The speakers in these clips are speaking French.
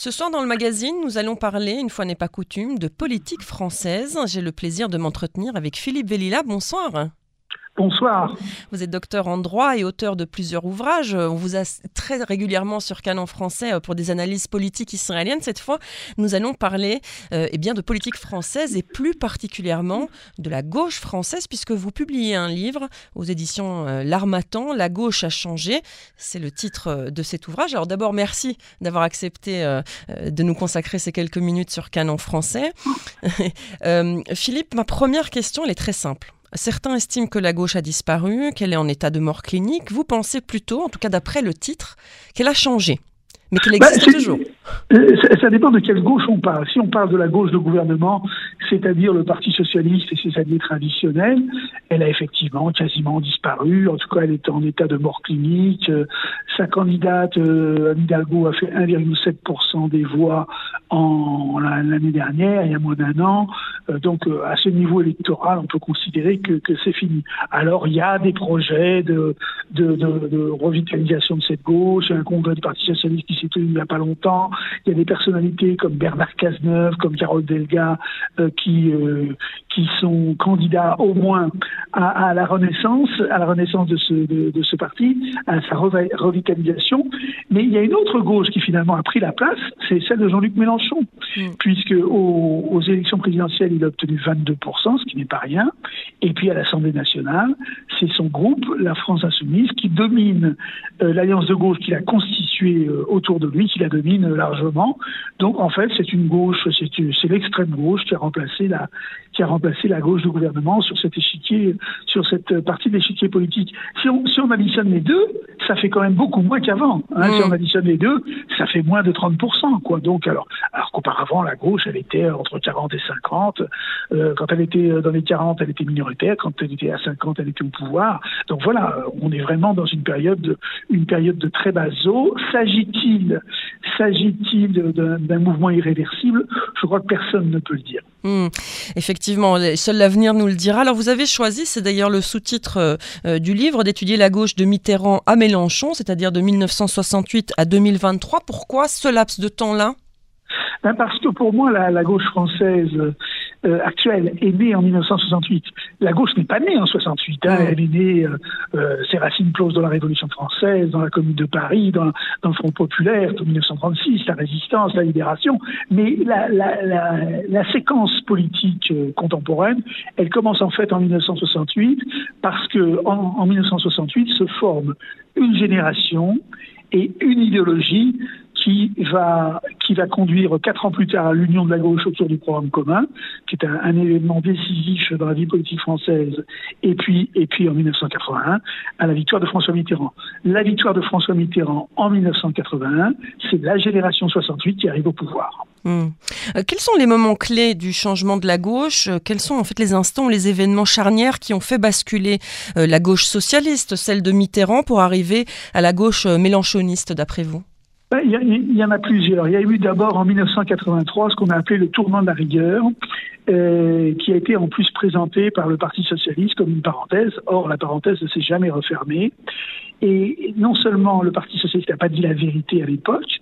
Ce soir dans le magazine, nous allons parler, une fois n'est pas coutume, de politique française. J'ai le plaisir de m'entretenir avec Philippe Vellila. Bonsoir. Bonsoir. Vous êtes docteur en droit et auteur de plusieurs ouvrages. On vous a très régulièrement sur Canon français euh, pour des analyses politiques israéliennes. Cette fois, nous allons parler euh, eh bien, de politique française et plus particulièrement de la gauche française puisque vous publiez un livre aux éditions euh, L'Armatan, La gauche a changé. C'est le titre de cet ouvrage. Alors d'abord, merci d'avoir accepté de nous consacrer ces quelques minutes sur Canon français. Philippe, ma première question, elle est très simple. Certains estiment que la gauche a disparu, qu'elle est en état de mort clinique. Vous pensez plutôt, en tout cas d'après le titre, qu'elle a changé mais qu'il bah, existe toujours. Euh, ça, dépend de quelle gauche on parle. Si on parle de la gauche de gouvernement, c'est-à-dire le Parti socialiste et ses alliés traditionnels, elle a effectivement quasiment disparu. En tout cas, elle est en état de mort clinique. Euh, sa candidate, euh, Anne Hidalgo, a fait 1,7% des voix en l'année dernière, il y a moins d'un an. Donc, à ce niveau électoral, on peut considérer que, que c'est fini. Alors, il y a des projets de, de, de, de revitalisation de cette gauche, un congrès du Parti socialiste qui s'est tenu il n'y a pas longtemps. Il y a des personnalités comme Bernard Cazeneuve, comme Carole Delga, euh, qui euh, qui sont candidats au moins à, la renaissance, à la renaissance de ce de, ce parti, à sa revitalisation. Mais il y a une autre gauche qui finalement a pris la place, c'est celle de Jean-Luc Mélenchon, mm. puisque aux, aux, élections présidentielles il a obtenu 22%, ce qui n'est pas rien. Et puis à l'Assemblée nationale, c'est son groupe, la France Insoumise, qui domine euh, l'alliance de gauche qu'il a constituée autour de lui, qui la domine largement. Donc en fait, c'est une gauche, c'est l'extrême gauche qui a remplacé la qui a remplacé la gauche du gouvernement sur cet échiquier, sur cette partie de l'échiquier politique. Si on, si on additionne les deux, ça fait quand même beaucoup moins qu'avant. Hein. Si on additionne les deux, ça fait moins de 30%. Quoi. Donc alors, alors qu'auparavant la gauche, elle était entre 40 et 50. Euh, quand elle était dans les 40, elle était minoritaire. Quand elle était à 50, elle était au pouvoir. Donc voilà, on est vraiment dans une période, de, une période de très bas eau. S'agit-il S'agit-il d'un mouvement irréversible? Je crois que personne ne peut le dire. Hmm. Effectivement, seul l'avenir nous le dira. Alors vous avez choisi, c'est d'ailleurs le sous-titre euh, euh, du livre, d'étudier la gauche de Mitterrand à Mélenchon, c'est-à-dire de 1968 à 2023. Pourquoi ce laps de temps-là? Ben, Parce que pour moi, la, la gauche française euh, actuelle est née en 1968. La gauche n'est pas née en 68. Hein. Elle est née, euh, euh, ses racines plongent dans la Révolution française, dans la Commune de Paris, dans, dans le Front populaire, en 1936, la résistance, la libération. Mais la, la, la, la séquence politique euh, contemporaine, elle commence en fait en 1968 parce que en, en 1968 se forme une génération et une idéologie qui va, qui va conduire quatre ans plus tard à l'union de la gauche autour du programme commun, qui est un, événement décisif dans la vie politique française, et puis, et puis en 1981, à la victoire de François Mitterrand. La victoire de François Mitterrand en 1981, c'est la génération 68 qui arrive au pouvoir. Hmm. Euh, quels sont les moments clés du changement de la gauche? Euh, Quels sont en fait les instants, les événements charnières qui ont fait basculer euh, la gauche socialiste, celle de Mitterrand, pour arriver à la gauche mélanchoniste, d'après vous? Il y, en a plusieurs. Il y a eu d'abord en 1983 ce qu'on a appelé le tournant de la rigueur, euh, qui a été en plus présenté par le Parti socialiste comme une parenthèse. Or, la parenthèse ne s'est jamais refermée. Et non seulement le Parti socialiste n'a pas dit la vérité à l'époque,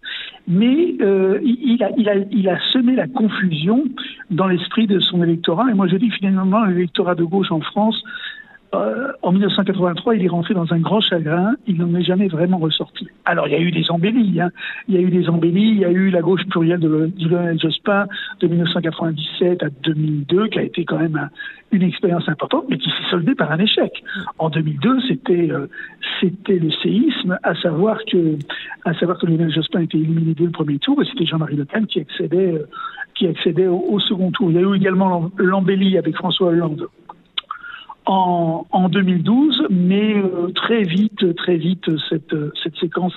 mais euh, il, a, il, a, il a semé la confusion dans l'esprit de son électorat. Et moi, je dis finalement, l'électorat de gauche en France euh, en 1983, il est rentré dans un grand chagrin. Il n'en est jamais vraiment ressorti. Alors, il y a eu des embellies. Hein. Il y a eu des embellies. Il y a eu la gauche plurielle de, Lionel Jospin de 1997 à 2002, qui a été quand même une expérience importante, mais qui s'est soldée par un échec. En 2002, c'était euh, c'était le séisme, à savoir que Lionel Jospin était éliminé dès le premier tour, et c'était Jean-Marie Le Pen qui accédait euh, au, au second tour. Il y a eu également l'embellie avec François Hollande en, en 2012, mais euh, très vite, très vite, cette, cette séquence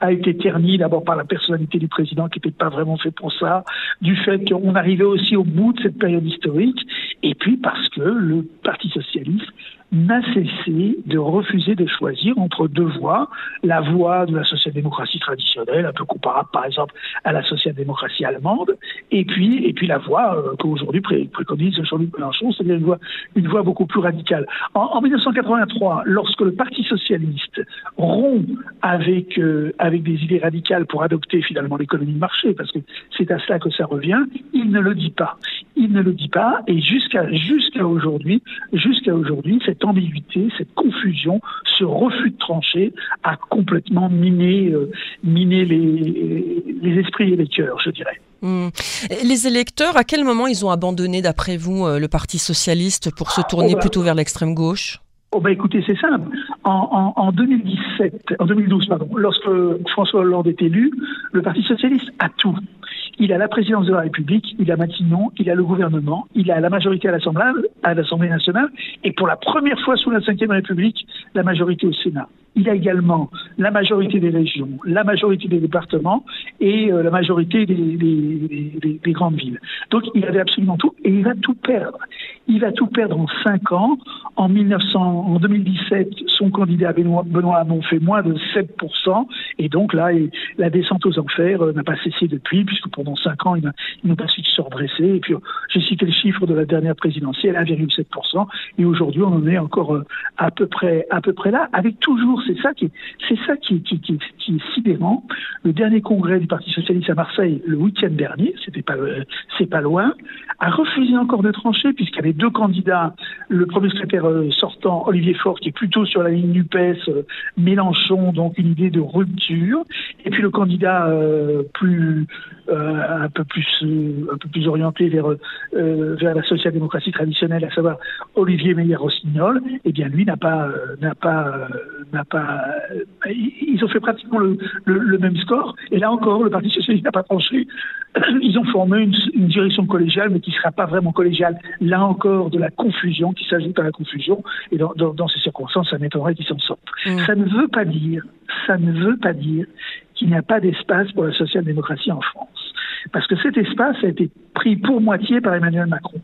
a été ternie d'abord par la personnalité du président qui n'était pas vraiment fait pour ça, du fait qu'on arrivait aussi au bout de cette période historique, et puis parce que le Parti socialiste n'a cessé de refuser de choisir entre deux voies, la voie de la social-démocratie traditionnelle, un peu comparable par exemple à la social-démocratie allemande, et puis, et puis la voie euh, qu'aujourd'hui préconise Jean-Luc Mélenchon, c'est-à-dire une voie, une voie beaucoup plus radicale. En, 1983, lorsque le Parti socialiste rompt avec, euh, avec des idées radicales pour adopter finalement l'économie de marché, parce que c'est à cela que ça revient, il ne le dit pas. Il ne le dit pas, et jusqu'à jusqu'à aujourd'hui, jusqu'à aujourd'hui, cette ambiguïté, cette confusion, ce refus de trancher a complètement miné, euh, miné les, les esprits et les cœurs, je dirais. Hmm. Les électeurs, à quel moment ils ont abandonné, d'après vous, euh, le Parti socialiste pour se tourner oh, bah, plutôt vers l'extrême gauche? Oh bah écoutez, c'est simple. En, en, 2017, en 2012, pardon, lorsque François Hollande est élu, le Parti socialiste a tout. Il a la présidence de la République, il a Matignon, il a le gouvernement, il a la majorité à l'Assemblée nationale, et pour la première fois sous la Ve République, la majorité au Sénat. Il a également la majorité des régions, la majorité des départements et euh, la majorité des, des, des, grandes villes. Donc il avait absolument tout et il va tout perdre. Il va tout perdre en cinq ans. En, 1900, en 2017, son candidat Benoît, Benoît Hamon fait moins de 7%. Et donc là, la descente aux enfers euh, n'a pas cessé depuis, puisque pendant cinq ans, ils n'ont pas su se redresser. Et puis, j'ai cité le chiffre de la dernière présidentielle, 1,7%. Et aujourd'hui, on en est encore euh, à peu près, à peu près là, avec toujours c'est ça qui est, c'est ça qui, qui, est sidérant. Le dernier congrès du Parti socialiste à Marseille, le week-end dernier, c'était pas, euh, c'est pas loin, a refusé encore de trancher puisqu'il y avait deux candidats. Le premier secrétaire euh, sortant, Olivier Faure, qui est plutôt sur la ligne du PES, euh, Mélenchon, donc une idée de rupture, et puis le candidat plus un peu plus un peu plus orienté vers vers la social-démocratie traditionnelle, à savoir Olivier Meyer-Rossignol, eh bien lui n'a pas n'a pas euh, ils ont fait pratiquement le, même score. Et là encore, le Parti socialiste n'a pas tranché. Ils ont formé une, direction collégiale, mais qui ne sera pas vraiment collégiale. Là encore, de la confusion qui s'ajoute à la confusion. Et dans, ces circonstances, ça m'étonnerait qu'ils s'en sortent. Mm. Ça ne veut pas dire, ça ne veut pas dire qu'il n'y a pas d'espace pour la social-démocratie en France. Parce que cet espace a été pris pour moitié par Emmanuel Macron.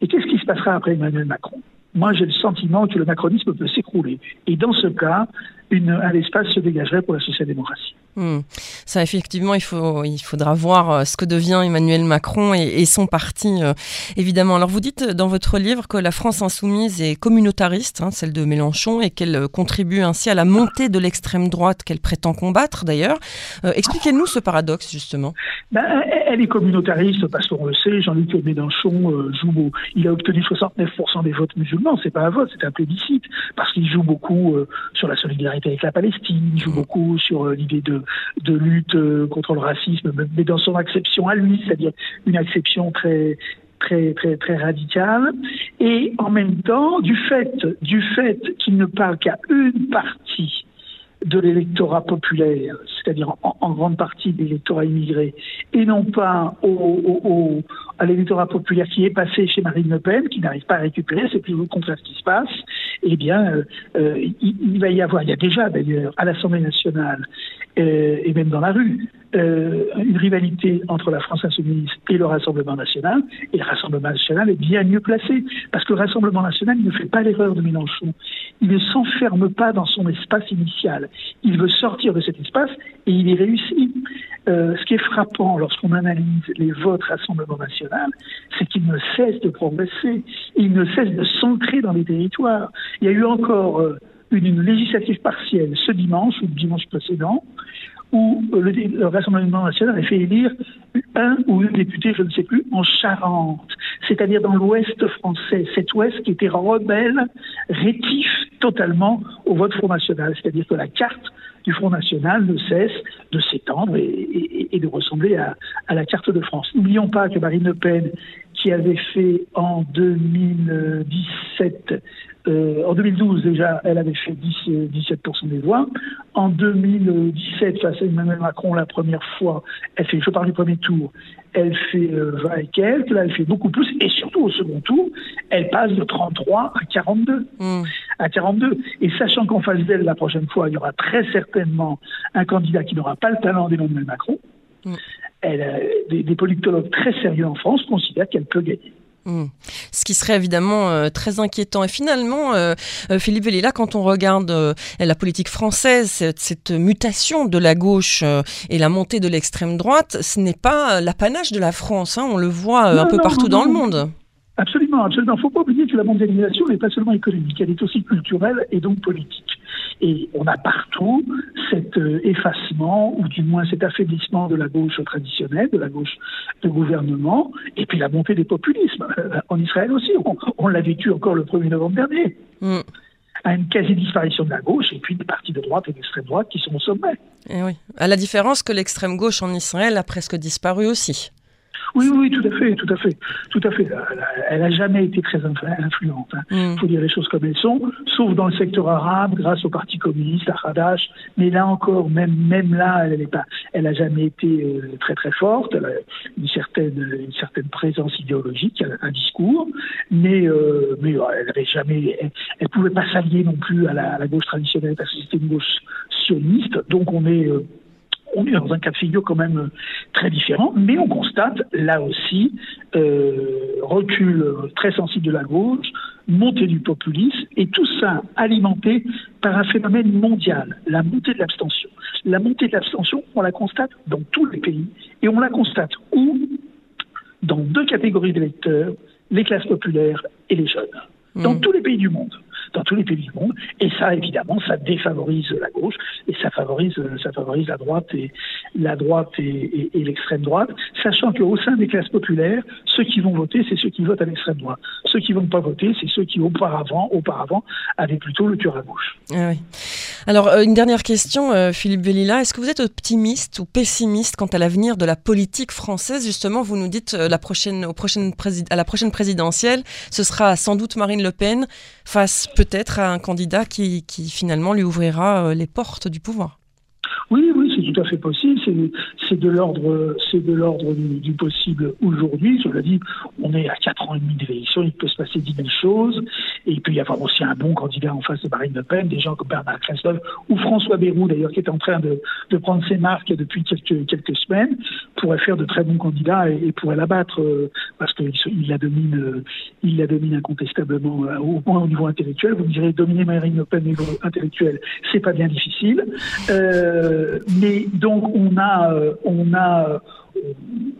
Et qu'est-ce qui se passera après Emmanuel Macron? Moi j'ai le sentiment que le macronisme peut s'écrouler. Et dans ce cas, un espace se dégagerait pour la social-démocratie. Hmm. Ça, effectivement, il, faut, il faudra voir euh, ce que devient Emmanuel Macron et, son parti, euh, évidemment. Alors, vous dites dans votre livre que la France insoumise est communautariste, hein, celle de Mélenchon, et qu'elle euh, contribue ainsi à la montée de l'extrême droite qu'elle prétend combattre, d'ailleurs. Expliquez-nous ce paradoxe, justement. Ben, elle est communautariste parce qu'on le sait, Jean-Luc Mélenchon joue, il a obtenu 69% des votes musulmans, c'est pas un vote, c'est un plébiscite, parce qu'il joue beaucoup sur la solidarité avec la Palestine, il joue mmh. beaucoup sur l'idée de de, lutte euh, contre le racisme, mais dans son acception à lui, c'est-à-dire une acception très radicale. Et en même temps du fait du fait qu'il ne parle qu'à une partie de l'électorat populaire, c'est-à-dire en, grande partie de l'électorat immigré, et non pas au, à l'électorat populaire qui est passé chez Marine Le Pen, qui n'arrive pas à récupérer, c'est plus le contraire qui se passe, eh bien, euh, euh, il, va y avoir, il y a déjà d'ailleurs à l'Assemblée nationale euh, et même dans la rue, une rivalité entre la France insoumise et le Rassemblement national, et le Rassemblement national est bien mieux placé, parce que le Rassemblement national il ne fait pas l'erreur de Mélenchon, il ne s'enferme pas dans son espace initial, il veut sortir de cet espace et il y réussit. ce qui est frappant lorsqu'on analyse les votes Rassemblement national, c'est qu'il ne cesse de progresser, il ne cesse de s'ancrer dans les territoires. Il y a eu encore euh, une, législative partielle ce dimanche ou le dimanche précédent où euh, le, Rassemblement national a fait élire un ou une députée, je ne sais plus, en Charente, c'est-à-dire dans l'ouest français, cet ouest qui était rebelle, rétif totalement au vote Front National, c'est-à-dire que la carte du Front National ne cesse de s'étendre et, de ressembler à, à la carte de France. N'oublions pas que Marine Le Pen qui avait fait en 2017, euh, en 2012 déjà, elle avait fait 10, 17% des voix. En 2017, face à Emmanuel Macron, la première fois, elle fait, je parle du premier tour, elle fait 20 euh, et quelques, là elle fait beaucoup plus, et surtout au second tour, elle passe de 33 à 42. Hmm. À 42. Et sachant qu'en face d'elle, la prochaine fois, il y aura très certainement un candidat qui n'aura pas le talent d'Emmanuel Macron, hmm elle, des, des, politologues très sérieux en France considèrent qu'elle peut gagner. Hmm. Ce qui serait évidemment euh, très inquiétant. Et finalement, euh, euh, Philippe Vellila, quand on regarde la politique française, cette, mutation de la gauche et la montée de l'extrême droite, ce n'est pas l'apanage de la France. Hein. on le voit un peu partout dans le monde. Absolument, absolument. Il ne faut pas oublier que la mondialisation n'est pas seulement économique, elle est aussi culturelle et donc politique. Et on a partout cet euh, effacement, ou du moins cet affaiblissement de la gauche traditionnelle, de la gauche de gouvernement, et puis la montée des populismes. Euh, en Israël aussi, on, l'a vécu encore le 1er novembre dernier. Mm. à une quasi-disparition de la gauche et puis des partis de droite et d'extrême droite qui sont au sommet. Et eh oui. À la différence que l'extrême gauche en Israël a presque disparu aussi. Oui, oui, tout à fait, tout à fait, tout à fait. Elle n'a jamais été très influente. Il hein. mm. faut dire les choses comme elles sont, sauf dans le secteur arabe, grâce au Parti communiste, à Hadash. Mais là encore, même même là, elle n'a pas, elle a jamais été euh, très très forte. Elle a une certaine une certaine présence idéologique, un discours, mais euh, mais elle n'avait jamais, elle, pouvait pas s'allier non plus à la, à la, gauche traditionnelle parce que c'était une gauche sioniste. Donc on est euh, on est dans un cas de figure quand même euh, très différent, mais on constate là aussi euh, recul très sensible de la gauche, montée du populisme, et tout ça alimenté par un phénomène mondial, la montée de l'abstention. La montée de l'abstention, on la constate dans tous les pays, et on la constate où? Dans deux catégories d'électeurs, les classes populaires et les jeunes, dans mmh. tous les pays du monde dans tous les pays du monde. Et ça, évidemment, ça défavorise la gauche et ça favorise, ça favorise la droite et la droite et, l'extrême droite, sachant qu'au sein des classes populaires, ceux qui vont voter, c'est ceux qui votent à l'extrême droite. Ceux qui vont pas voter, c'est ceux qui auparavant, auparavant, avaient plutôt le cœur à gauche. Ah Alors, euh, une dernière question, euh, Philippe Bellila. Est-ce que vous êtes optimiste ou pessimiste quant à l'avenir de la politique française? Justement, vous nous dites euh, la prochaine, au à la prochaine présidentielle, ce sera sans doute Marine Le Pen face peut-être à un candidat qui, qui finalement lui ouvrira les portes du pouvoir. Oui, oui, c'est tout à fait possible. C'est de l'ordre, c'est de l'ordre du, possible aujourd'hui. Je l'ai dit, on est à quatre ans et demi d'élection, il peut se passer dix mille choses. Et il peut y avoir aussi un bon candidat en face de Marine Le Pen, des gens comme Bernard Christophe ou François Bayrou, d'ailleurs, qui est en train de, prendre ses marques depuis quelques, semaines, pourrait faire de très bons candidats et, pourrait l'abattre euh, parce qu'il la domine, euh, la domine incontestablement euh, au moins au niveau intellectuel. Vous me direz, dominer Marine Le Pen au niveau intellectuel, c'est pas bien difficile. Euh, mais donc on a, euh, on a, euh,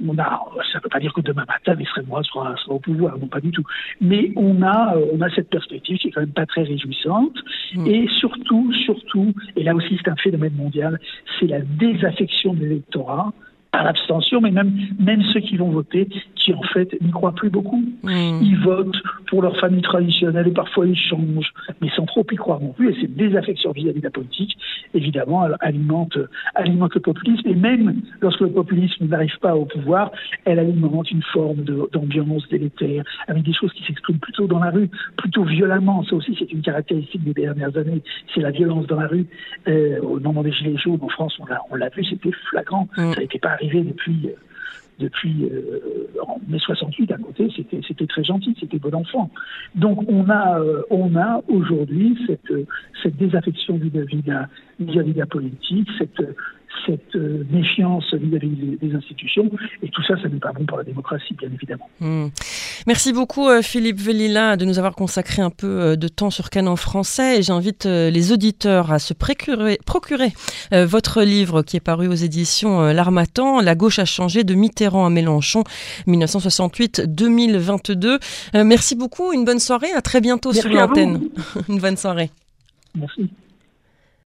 on a, ça ne veut pas dire que demain matin l'extrême droite sera, sera, au pouvoir, non pas du tout. Mais on a, on a cette perspective qui est quand même pas très réjouissante. Mm. Et surtout, surtout, et là aussi c'est un phénomène mondial, c'est la désaffection de l'électorat à l'abstention, mais même, même ceux qui vont voter, qui en fait n'y croient plus beaucoup. Mmh. Ils votent pour leur famille traditionnelle et parfois ils changent, mais sans trop y croire non plus. Et cette désaffection vis-à-vis de la politique, évidemment, alimente, alimente le populisme. Et même lorsque le populisme n'arrive pas au pouvoir, elle alimente une forme d'ambiance délétère, avec des choses qui s'expriment plutôt dans la rue, plutôt violemment. Ça aussi, c'est une caractéristique des dernières années. C'est la violence dans la rue. Euh, au moment des Gilets jaunes, en France, on l'a vu, c'était flagrant. Mmh. Ça n'était pas arrivé depuis euh, depuis euh, en mai 68 à côté, c'était très gentil, c'était bon enfant. Donc on a euh, on a aujourd'hui cette cette désaffection vis-à-vis de la politique, cette cette euh, méfiance vis-à-vis des, institutions. Et tout ça, ça n'est pas bon pour la démocratie, bien évidemment. Hmm. Merci beaucoup, euh, Philippe Vellila, de nous avoir consacré un peu euh, de temps sur Canon français. Et j'invite les auditeurs à se procurer, procurer votre livre qui est paru aux éditions L'Armatan, La gauche a changé de Mitterrand à Mélenchon, 1968-2022. Merci beaucoup, une bonne soirée, à très bientôt sur l'antenne. une bonne soirée. Merci.